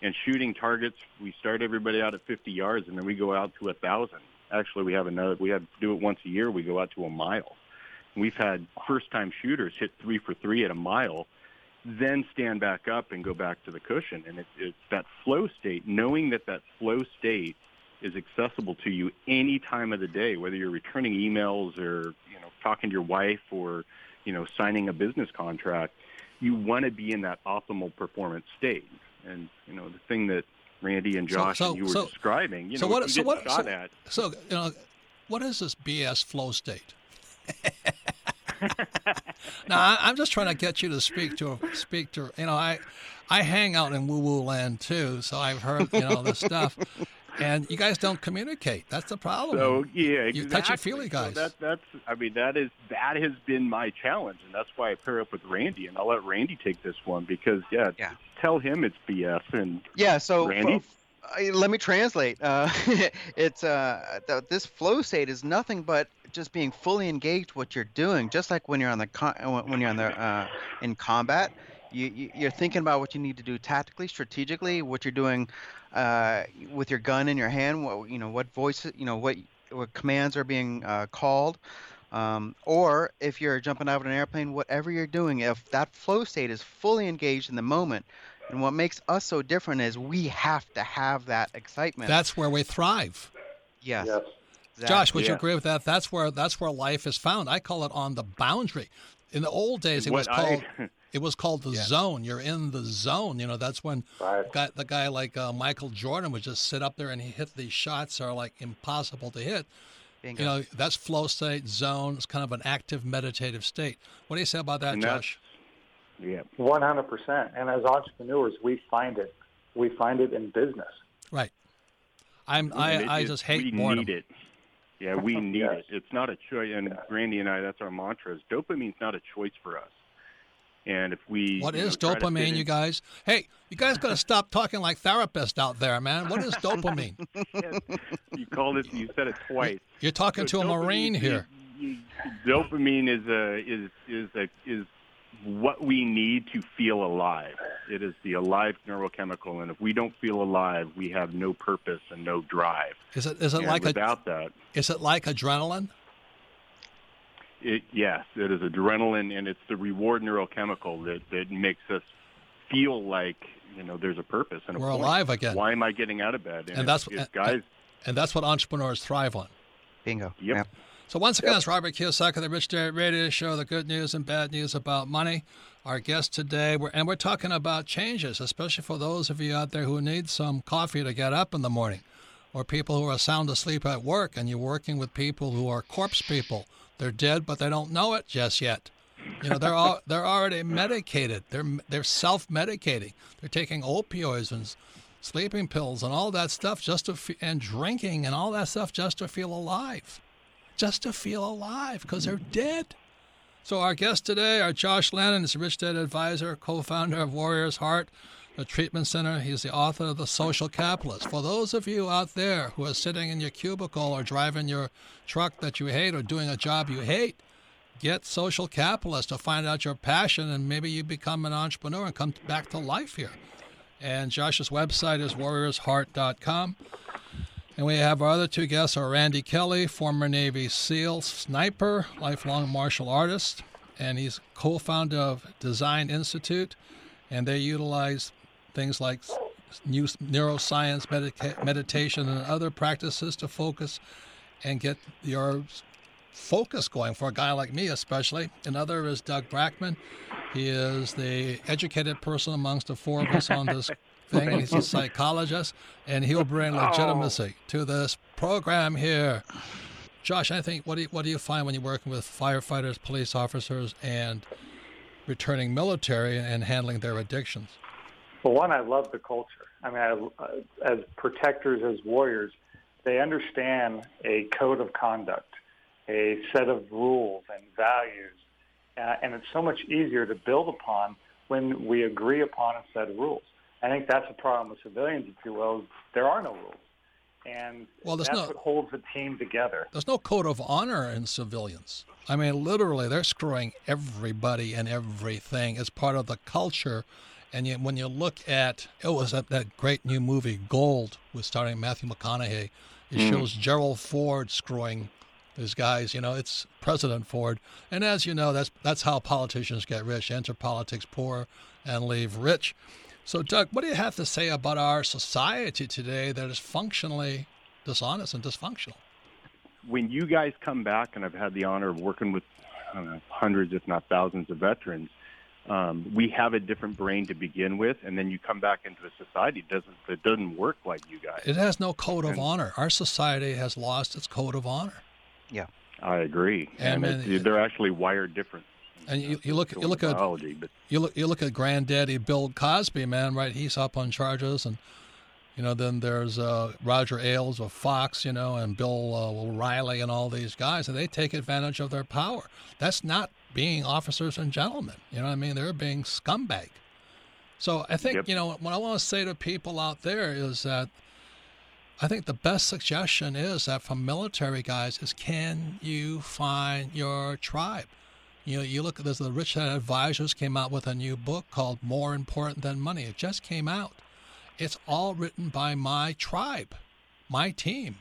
and shooting targets. We start everybody out at 50 yards, and then we go out to a thousand. Actually, we have another. We have do it once a year. We go out to a mile. We've had first-time shooters hit three for three at a mile, then stand back up and go back to the cushion. And it, it's that flow state, knowing that that flow state is accessible to you any time of the day, whether you're returning emails or you know talking to your wife or you know signing a business contract. You want to be in that optimal performance state. And you know the thing that Randy and Josh so- and you were so- describing, you so know, what- you so get what- shot so- at. So, you know, what is this BS flow state? <laughs> <laughs> now, I, I'm just trying to get you to speak to speak to. You know, I I hang out in woo woo land too, so I've heard you know this stuff, and you guys don't communicate. That's the problem. So yeah, You exactly. touchy-feely So guys. that, that's I mean that is that has been my challenge, and that's why I pair up with Randy, and I'll let Randy take this one because yeah, Yeah. tell him it's BS, and Yeah. So Randy? f- I- let me translate. Uh, <laughs> it's uh, th- this flow state is nothing but just being fully engaged what you're doing, just like when you're on the con- uh, when you're on the uh, in combat, you, you you're thinking about what you need to do tactically, strategically, what you're doing uh, with your gun in your hand, what you know, what voice, you know, what what commands are being uh, called. Um, or if you're jumping out of an airplane, whatever you're doing, if that flow state is fully engaged in the moment, and what makes us so different is we have to have that excitement. That's where we thrive. Yes. Yes. exactly. Josh, would you agree with that? That's where that's where life is found. I call it on the boundary. In the old days, it was What I- called <laughs> it was called the zone. You're in the zone. You know, that's when Right. guy, the guy like uh, Michael Jordan would just sit up there and he hit these shots that are like impossible to hit. Bingo. You know, that's flow state, zone. It's kind of an active meditative state. What do you say about that, And Josh? Yeah. One hundred percent. And as entrepreneurs, we find it. We find it in business. Right. I'm I, it- I just hate we boredom. need it. Yeah, we <laughs> need Yes. it. It's not a choice. And Randy and I, that's our mantra: is dopamine's not a choice for us. And if we what is know, is try dopamine, in- you guys? Hey, you guys got to stop talking like therapists out there, man. What is dopamine? <laughs> you called it. You said it twice. You're talking to a dopamine marine is- here. you- Dopamine is a is is a is what we need to feel alive. It is the alive neurochemical, and if we don't feel alive, we have no purpose and no drive. Is it is it And like a without that, is it like adrenaline? it, yes, it is adrenaline, and it's the reward neurochemical that that makes us feel like you know there's a purpose and We're point. alive again. Why am I getting out of bed? And if- that's- if and- guys. And that's what entrepreneurs thrive on. Bingo. Yep. So once again, it's Robert Kiyosaki, the Rich Dad Radio Show, the good news and bad news about money. Our guest today, we're, and we're talking about changes, especially for those of you out there who need some coffee to get up in the morning, or people who are sound asleep at work, and you're working with people who are corpse people. They're dead, but they don't know it just yet. You know, they're all, <laughs> they're already medicated. They're they're self-medicating. They're taking opioids and sleeping pills and all that stuff just to fe- and drinking and all that stuff just to feel alive just to feel alive because they're dead. So our guest today, our Josh Lannon, is a Rich Dad advisor, co-founder of Warriors Heart, the treatment center. He's the author of The Social Capitalist. For those of you out there who are sitting in your cubicle or driving your truck that you hate or doing a job you hate, get Social Capitalist to find out your passion and maybe you become an entrepreneur and come back to life here. And Josh's website is warriorsheart.com. And we have our other two guests are Randy Kelly, former Navy SEAL sniper, lifelong martial artist, and he's co-founder of Dasein Institute, and they utilize things like new neuroscience, meditation, and other practices to focus and get your focus going for a guy like me, especially. Another is Doug Brackman. He is the educated person amongst the four of us on this <laughs> thing. and He's a <laughs> psychologist, and he'll bring legitimacy to this program here. Josh, I think what do you, what do you find when you're working with firefighters, police officers, and returning military and handling their addictions? Well, one, I love the culture. I mean, I, uh, as protectors, as warriors, they understand a code of conduct, a set of rules and values, uh, and it's so much easier to build upon when we agree upon a set of rules. I think that's a problem with civilians, if you will. There are no rules, and Well, that's no- what holds the team together. There's no code of honor in civilians. I mean, literally, they're screwing everybody and everything as part of the culture. And yet, when you look at oh, it was that, that great new movie Gold, with starring Matthew McConaughey. It hmm. shows Gerald Ford screwing these guys. You know, it's President Ford, and as you know, that's that's how politicians get rich: enter politics poor and leave rich. So, Doug, what do you have to say about our society today that is functionally dishonest and dysfunctional? when you guys come back, and I've had the honor of working with know, hundreds, if not thousands, of veterans, um, we have a different brain to begin with, and then you come back into a society that doesn't that doesn't work like you guys. It has no code of And- honor. Our society has lost its code of honor. Yeah. I agree, And and, then- it, they're actually wired different. And you, you look you look at but you look you look at granddaddy Bill Cosby, man, right? He's up on charges, and you know then there's uh, Roger Ailes of Fox, you know, and Bill uh, O'Reilly and all these guys, and they take advantage of their power. That's not being officers and gentlemen. You know what I mean? They're being scumbag. So I think Yep. you know what I want to say to people out there is that I think the best suggestion is that from military guys is can you find your tribe? You know, you look at this, the Rich Dad Advisors came out with a new book called More Important Than Money. It just came out. It's all written by my tribe, my team,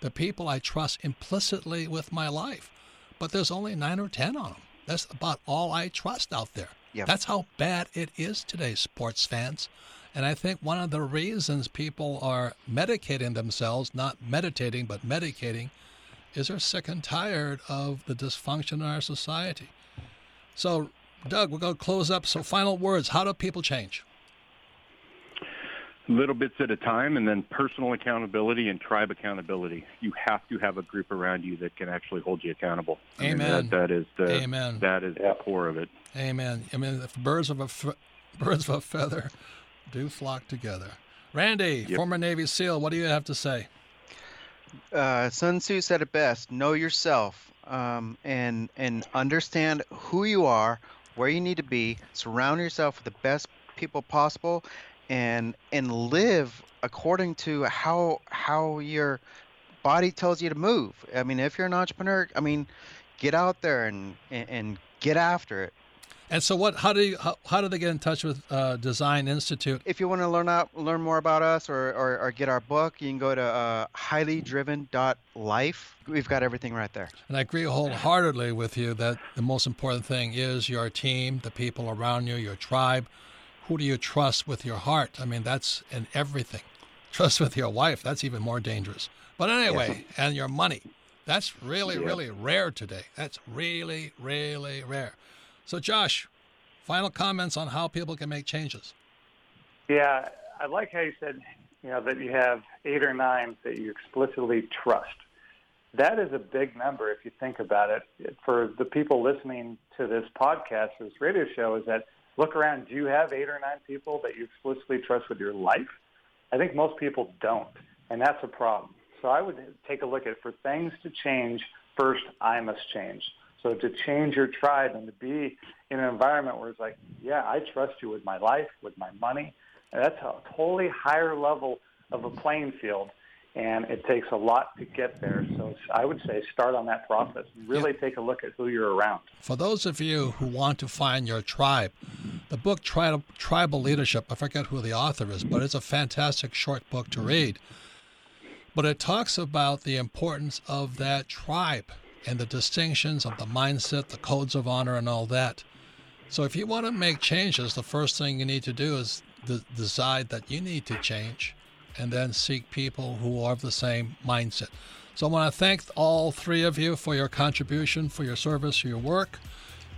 the people I trust implicitly with my life. But there's only nine or 10 on them. That's about all I trust out there. Yep. That's how bad it is today, sports fans. And I think one of the reasons people are medicating themselves, not meditating, but medicating, is they're sick and tired of the dysfunction in our society. So, Doug, we're going to close up. So, final words how do people change? Little bits at a time, and then personal accountability and tribe accountability. You have to have a group around you that can actually hold you accountable. I mean, Amen. that, that is the Amen. that is the core of it. Amen. I mean, if birds of a f- <laughs> birds of a feather do flock together. Randy, Yep. former Navy SEAL, what do you have to say? uh, Sun Tzu said it best: know yourself um, and and understand who you are, where you need to be. Surround yourself with the best people possible, and and live according to how how your body tells you to move. I mean, if you're an entrepreneur, I mean, get out there and and, and get after it. And so, what? How do you? How, how do they get in touch with uh, Dasein Institute? If you want to learn out, learn more about us or, or, or get our book, you can go to uh, highlydriven.life. We've got everything right there. And I agree wholeheartedly with you that the most important thing is your team, the people around you, your tribe. Who do you trust with your heart? I mean, that's in everything. Trust with your wife, that's even more dangerous. But anyway, and your money. That's really, really rare today. That's really, really rare. So, Josh, final comments on how people can make changes. Yeah, I like how you said, you know, that you have eight or nine that you explicitly trust. That is a big number if you think about it. For the people listening to this podcast, this radio show, is that look around. Do you have eight or nine people that you explicitly trust with your life? I think most people don't, and that's a problem. So I would take a look at for things to change, first I must change. So to change your tribe and to be in an environment where it's like, yeah, I trust you with my life, with my money, that's a totally higher level of a playing field, and it takes a lot to get there. So I would say start on that process really take a look at who you're around. For those of you who want to find your tribe, the book Tri- Tribal Leadership, I forget who the author is, but it's a fantastic short book to read. But it talks about the importance of that tribe and the distinctions of the mindset, the codes of honor, and all that. So if you want to make changes, the first thing you need to do is de- decide that you need to change and then seek people who are of the same mindset. So I want to thank all three of you for your contribution, for your service, for your work,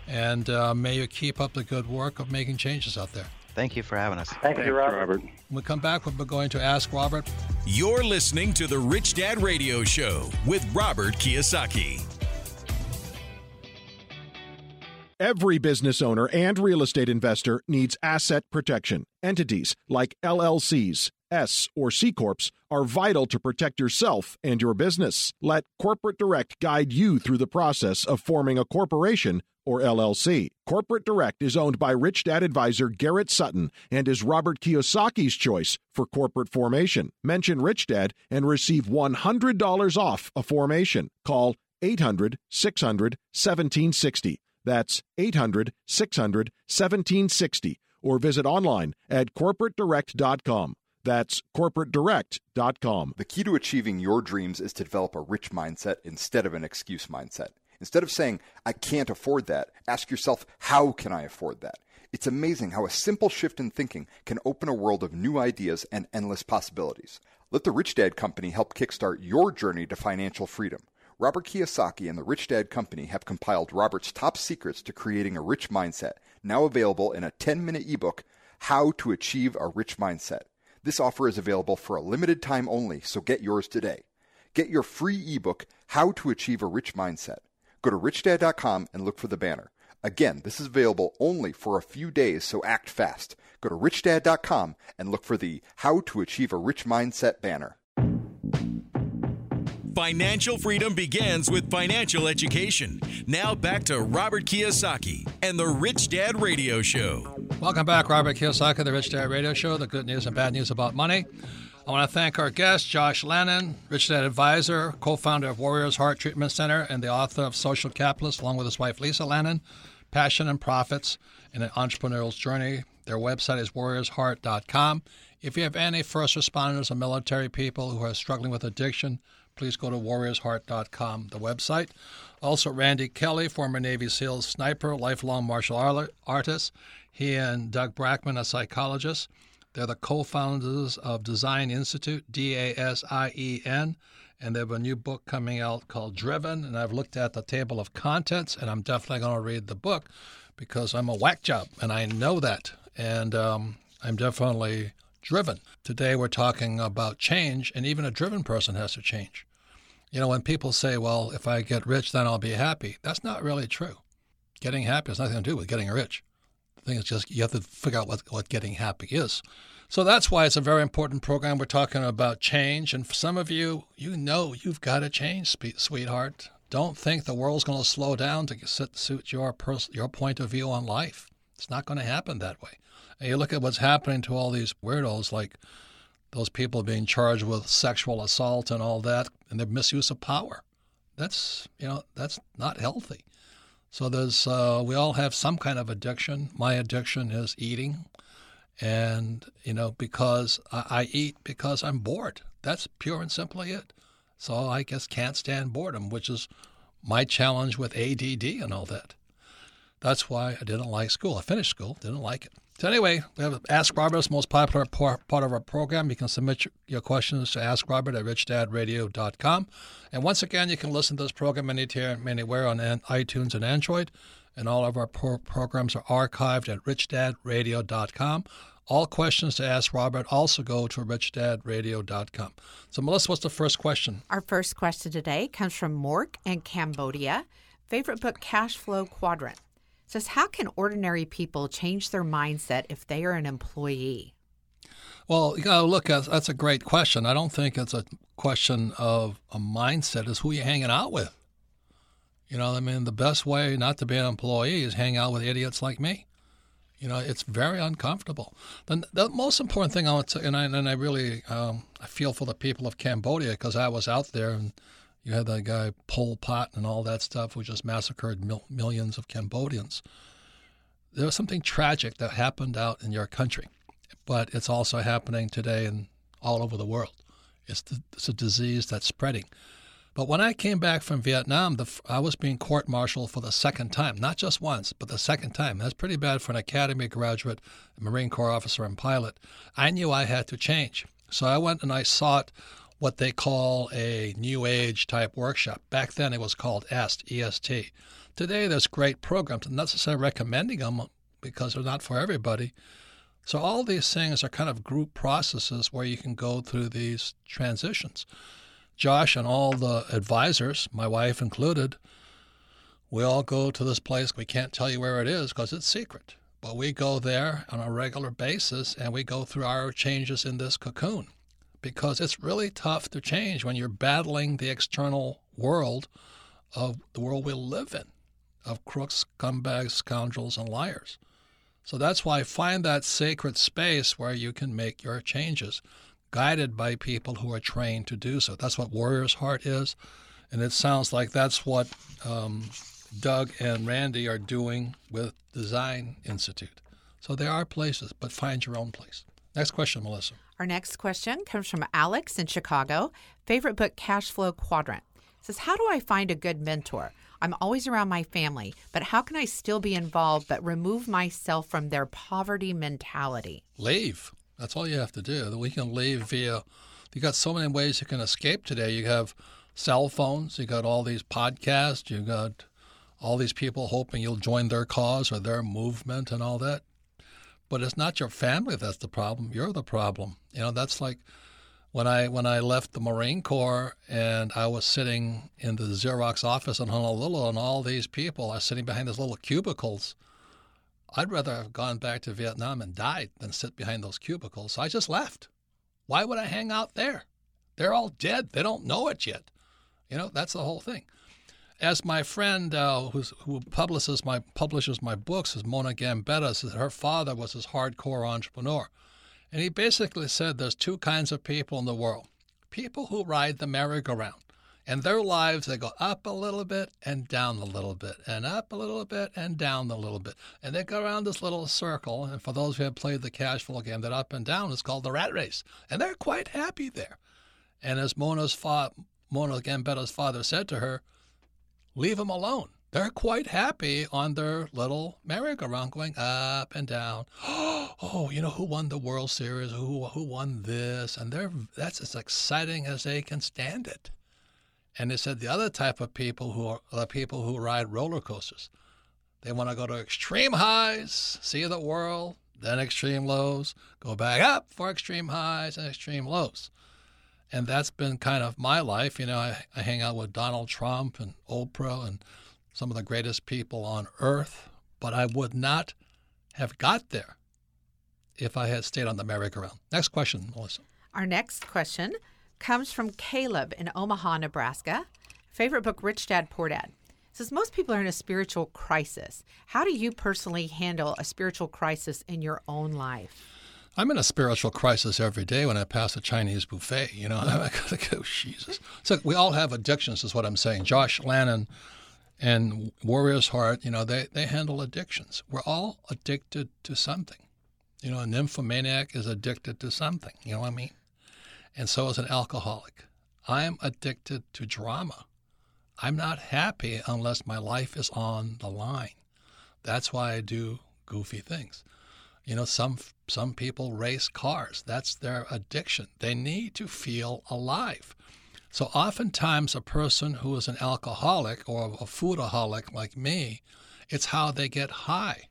and uh, may you keep up the good work of making changes out there. Thank you for having us. Thank Thanks, you, Robert. Robert. When we come back, we're going to ask Robert. You're listening to the Rich Dad Radio Show with Robert Kiyosaki. Every business owner and real estate investor needs asset protection. Entities like LLCs, S, or C Corps are vital to protect yourself and your business. Let Corporate Direct guide you through the process of forming a corporation or LLC. Corporate Direct is owned by Rich Dad advisor Garrett Sutton and is Robert Kiyosaki's choice for corporate formation. Mention Rich Dad and receive $100 off a formation. Call 800 600 1760. That's 800 600 1760 or visit online at corporatedirect.com. That's corporatedirect.com. The key to achieving your dreams is to develop a rich mindset instead of an excuse mindset. Instead of saying, I can't afford that, ask yourself, how can I afford that? It's amazing how a simple shift in thinking can open a world of new ideas and endless possibilities. Let the Rich Dad Company help kickstart your journey to financial freedom. Robert Kiyosaki and the Rich Dad Company have compiled Robert's top secrets to creating a rich mindset, now available in a 10 minute ebook, How to Achieve a Rich Mindset. This offer is available for a limited time only, so get yours today. Get your free ebook, How to Achieve a Rich Mindset. Go to richdad.com and look for the banner. Again, this is available only for a few days, so act fast. Go to richdad.com and look for the How to Achieve a Rich Mindset banner. Financial freedom begins with financial education. Now back to Robert Kiyosaki and the Rich Dad Radio Show. Welcome back, Robert Kiyosaki, the Rich Dad Radio Show, the good news and bad news about money. I want to thank our guest, Josh Lannon, Rich Dad Advisor, co founder of Warriors Heart Treatment Center, and the author of Social Capitalist, along with his wife, Lisa Lannon, Passion and Profits in an Entrepreneurial Journey. Their website is warriorsheart.com. If you have any first responders or military people who are struggling with addiction, please go to warriorsheart.com, the website. Also, Randy Kelly, former Navy SEAL sniper, lifelong martial artist. He and Doug Brackman, a psychologist. They're the co founders of Dasein Institute, D A S I E N, and they have a new book coming out called Driven. And I've looked at the table of contents, and I'm definitely going to read the book because I'm a whack job, and I know that. And um, I'm definitely driven. Today, we're talking about change, and even a driven person has to change. You know, when people say, well, if I get rich, then I'll be happy, that's not really true. Getting happy has nothing to do with getting rich. The thing is just you have to figure out what, what getting happy is. So that's why it's a very important program. We're talking about change. And for some of you, you know you've got to change, sweetheart. Don't think the world's going to slow down to suit your, pers- your point of view on life. It's not going to happen that way. And you look at what's happening to all these weirdos, like those people being charged with sexual assault and all that, and their misuse of power. That's, you know, that's not healthy. So there's uh, we all have some kind of addiction. My addiction is eating, and you know because I, I eat because I'm bored. That's pure and simply it. So I guess can't stand boredom, which is my challenge with ADD and all that. That's why I didn't like school. I finished school, didn't like it. So anyway, we have Ask Robert, the most popular part of our program. You can submit your questions to Ask Robert at richdadradio.com. And once again, you can listen to this program anytime, anywhere on iTunes and Android. And all of our pro- programs are archived at richdadradio.com. All questions to Ask Robert also go to richdadradio.com. So, Melissa, what's the first question? Our first question today comes from Mork in Cambodia. Favorite book, Cash Flow Quadrant says, How can ordinary people change their mindset if they are an employee? Well, you to look that's a great question. I don't think it's a question of a mindset, is who you're hanging out with. You know, I mean, the best way not to be an employee is hang out with idiots like me. You know, it's very uncomfortable. The, the most important thing I want to, and I, and I really, um, I feel for the people of Cambodia because I was out there and you had that guy Pol Pot and all that stuff, who just massacred mil- millions of Cambodians. There was something tragic that happened out in your country, but it's also happening today and all over the world. It's, it's a disease that's spreading. But when I came back from Vietnam, the, I was being court-martialed for the second time, not just once, but the second time. That's pretty bad for an academy graduate, Marine Corps officer, and pilot. I knew I had to change. So I went and I sought what they call a new age type workshop. Back then it was called EST, EST. Today there's great programs. I'm not necessarily recommending them because they're not for everybody. So all these things are kind of group processes where you can go through these transitions. Josh and all the advisors, my wife included, we all go to this place. We can't tell you where it is because it's secret. But we go there on a regular basis and we go through our changes in this cocoon because it's really tough to change when you're battling the external world of the world we live in, of crooks, scumbags, scoundrels, and liars. So that's why find that sacred space where you can make your changes, guided by people who are trained to do so. That's what Warrior's Heart is. And it sounds like that's what um, Doug and Randy are doing with Dasein Institute. So there are places, but find your own place. Next question, Melissa. Our next question comes from Alex in Chicago. Favorite book, Cash Flow Quadrant. Says, How do I find a good mentor? I'm always around my family, but how can I still be involved but remove myself from their poverty mentality? Leave. That's all you have to do. We can leave via, you got so many ways you can escape today. You have cell phones, you got all these podcasts, you got all these people hoping you'll join their cause or their movement and all that. But it's not your family that's the problem. You're the problem. You know, that's like when I when I left the Marine Corps and I was sitting in the Xerox office in Honolulu and all these people are sitting behind those little cubicles. I'd rather have gone back to Vietnam and died than sit behind those cubicles. So I just left. Why would I hang out there? They're all dead. They don't know it yet. You know, that's the whole thing as my friend uh, who publishes my publishes my books is Mona Gambetta says her father was this hardcore entrepreneur, And he basically said there's two kinds of people in the world people who ride the merry-go-round. And their lives, they go up a little bit and down a little bit, and up a little bit and down a little bit. And they go around this little circle. And for those who have played the cash flow game, that up and down is called the rat race. And they're quite happy there. And as Mona's fa- Mona Gambetta's father said to her, leave them alone. They're quite happy on their little merry-go-round going up and down. <gasps> Oh, you know who won the World Series? Who who won this? And they're that's as exciting as they can stand it. And they said the other type of people who are the people who ride roller coasters. They want to go to extreme highs, see the world, then extreme lows, go back up for extreme highs and extreme lows. And that's been kind of my life. You know, I, I hang out with Donald Trump and Oprah and some of the greatest people on earth, but I would not have got there if I had stayed on the merry-go-round. Next question, Melissa. Our next question comes from Caleb in Omaha, Nebraska. Favorite book, Rich Dad, Poor Dad. says most people are in a spiritual crisis. How do you personally handle a spiritual crisis in your own life? I'm in a spiritual crisis every day when I pass a Chinese buffet. You know, <laughs> I gotta go, Jesus. So we all have addictions, is what I'm saying. Josh Lannon and Warrior's Heart, you know, they, they handle addictions. We're all addicted to something. You know, a nymphomaniac is addicted to something. You know what I mean? And so is an alcoholic. I'm addicted to drama. I'm not happy unless my life is on the line. That's why I do goofy things. You know, some some people race cars. That's their addiction. They need to feel alive. So oftentimes a person who is an alcoholic or a foodaholic like me, it's how they get high.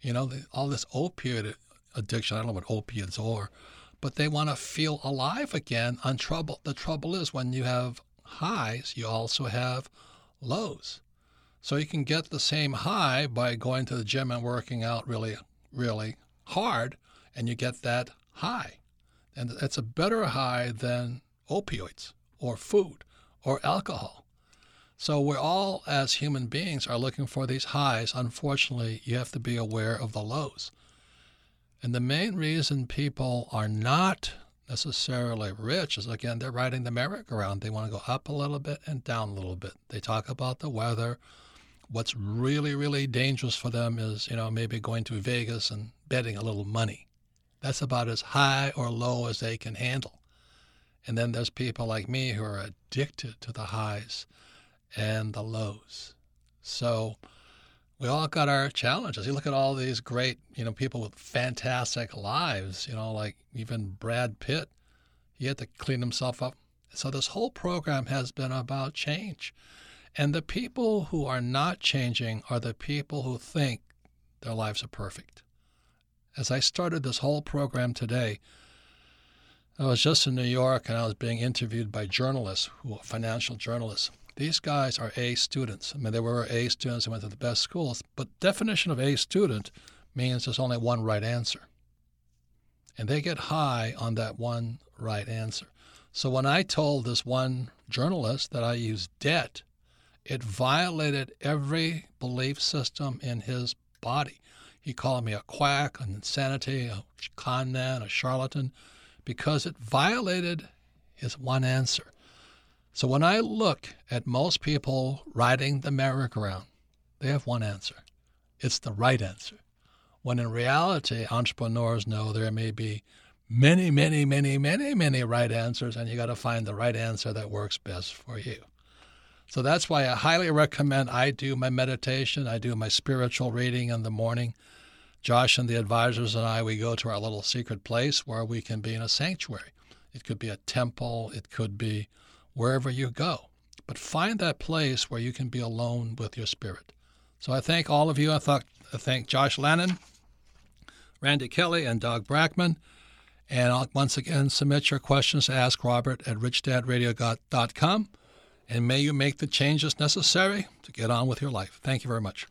You know, all this opioid addiction, I don't know what opiates are, but they want to feel alive again. On trouble, the trouble is when you have highs, you also have lows. So you can get the same high by going to the gym and working out really, really hard, and you get that high. And it's a better high than opioids or food or alcohol. So we're all, as human beings, are looking for these highs. Unfortunately, you have to be aware of the lows. And the main reason people are not necessarily rich is again, they're riding the merry-go-round. They want to go up a little bit and down a little bit. They talk about the weather. What's really, really dangerous for them is, you know, maybe going to Vegas and betting a little money. That's about as high or low as they can handle. And then there's people like me who are addicted to the highs and the lows. So we all got our challenges. You look at all these great, you know, people with fantastic lives, you know, like even Brad Pitt. He had to clean himself up. So this whole program has been about change. And the people who are not changing are the people who think their lives are perfect. As I started this whole program today, I was just in New York and I was being interviewed by journalists, who are financial journalists. These guys are A students. I mean, they were A students and went to the best schools, but definition of A student means there's only one right answer. And they get high on that one right answer. So when I told this one journalist that I use debt, it violated every belief system in his body. He called me a quack, an insanity, a con man, a charlatan, because it violated his one answer. So when I look at most people riding the merry-go-round, they have one answer. It's the right answer. When in reality, entrepreneurs know there may be many, many, many, many, many right answers, and you got to find the right answer that works best for you. So that's why I highly recommend I do my meditation, I do my spiritual reading in the morning. Josh and the advisors and I, we go to our little secret place where we can be in a sanctuary. It could be a temple, it could be wherever you go. But find that place where you can be alone with your spirit. So I thank all of you. I, thought, I thank Josh Lannon, Randy Kelly, and Doug Brackman. And I'll once again submit your questions to Ask Robert at richdadradio.com. And may you make the changes necessary to get on with your life. Thank you very much.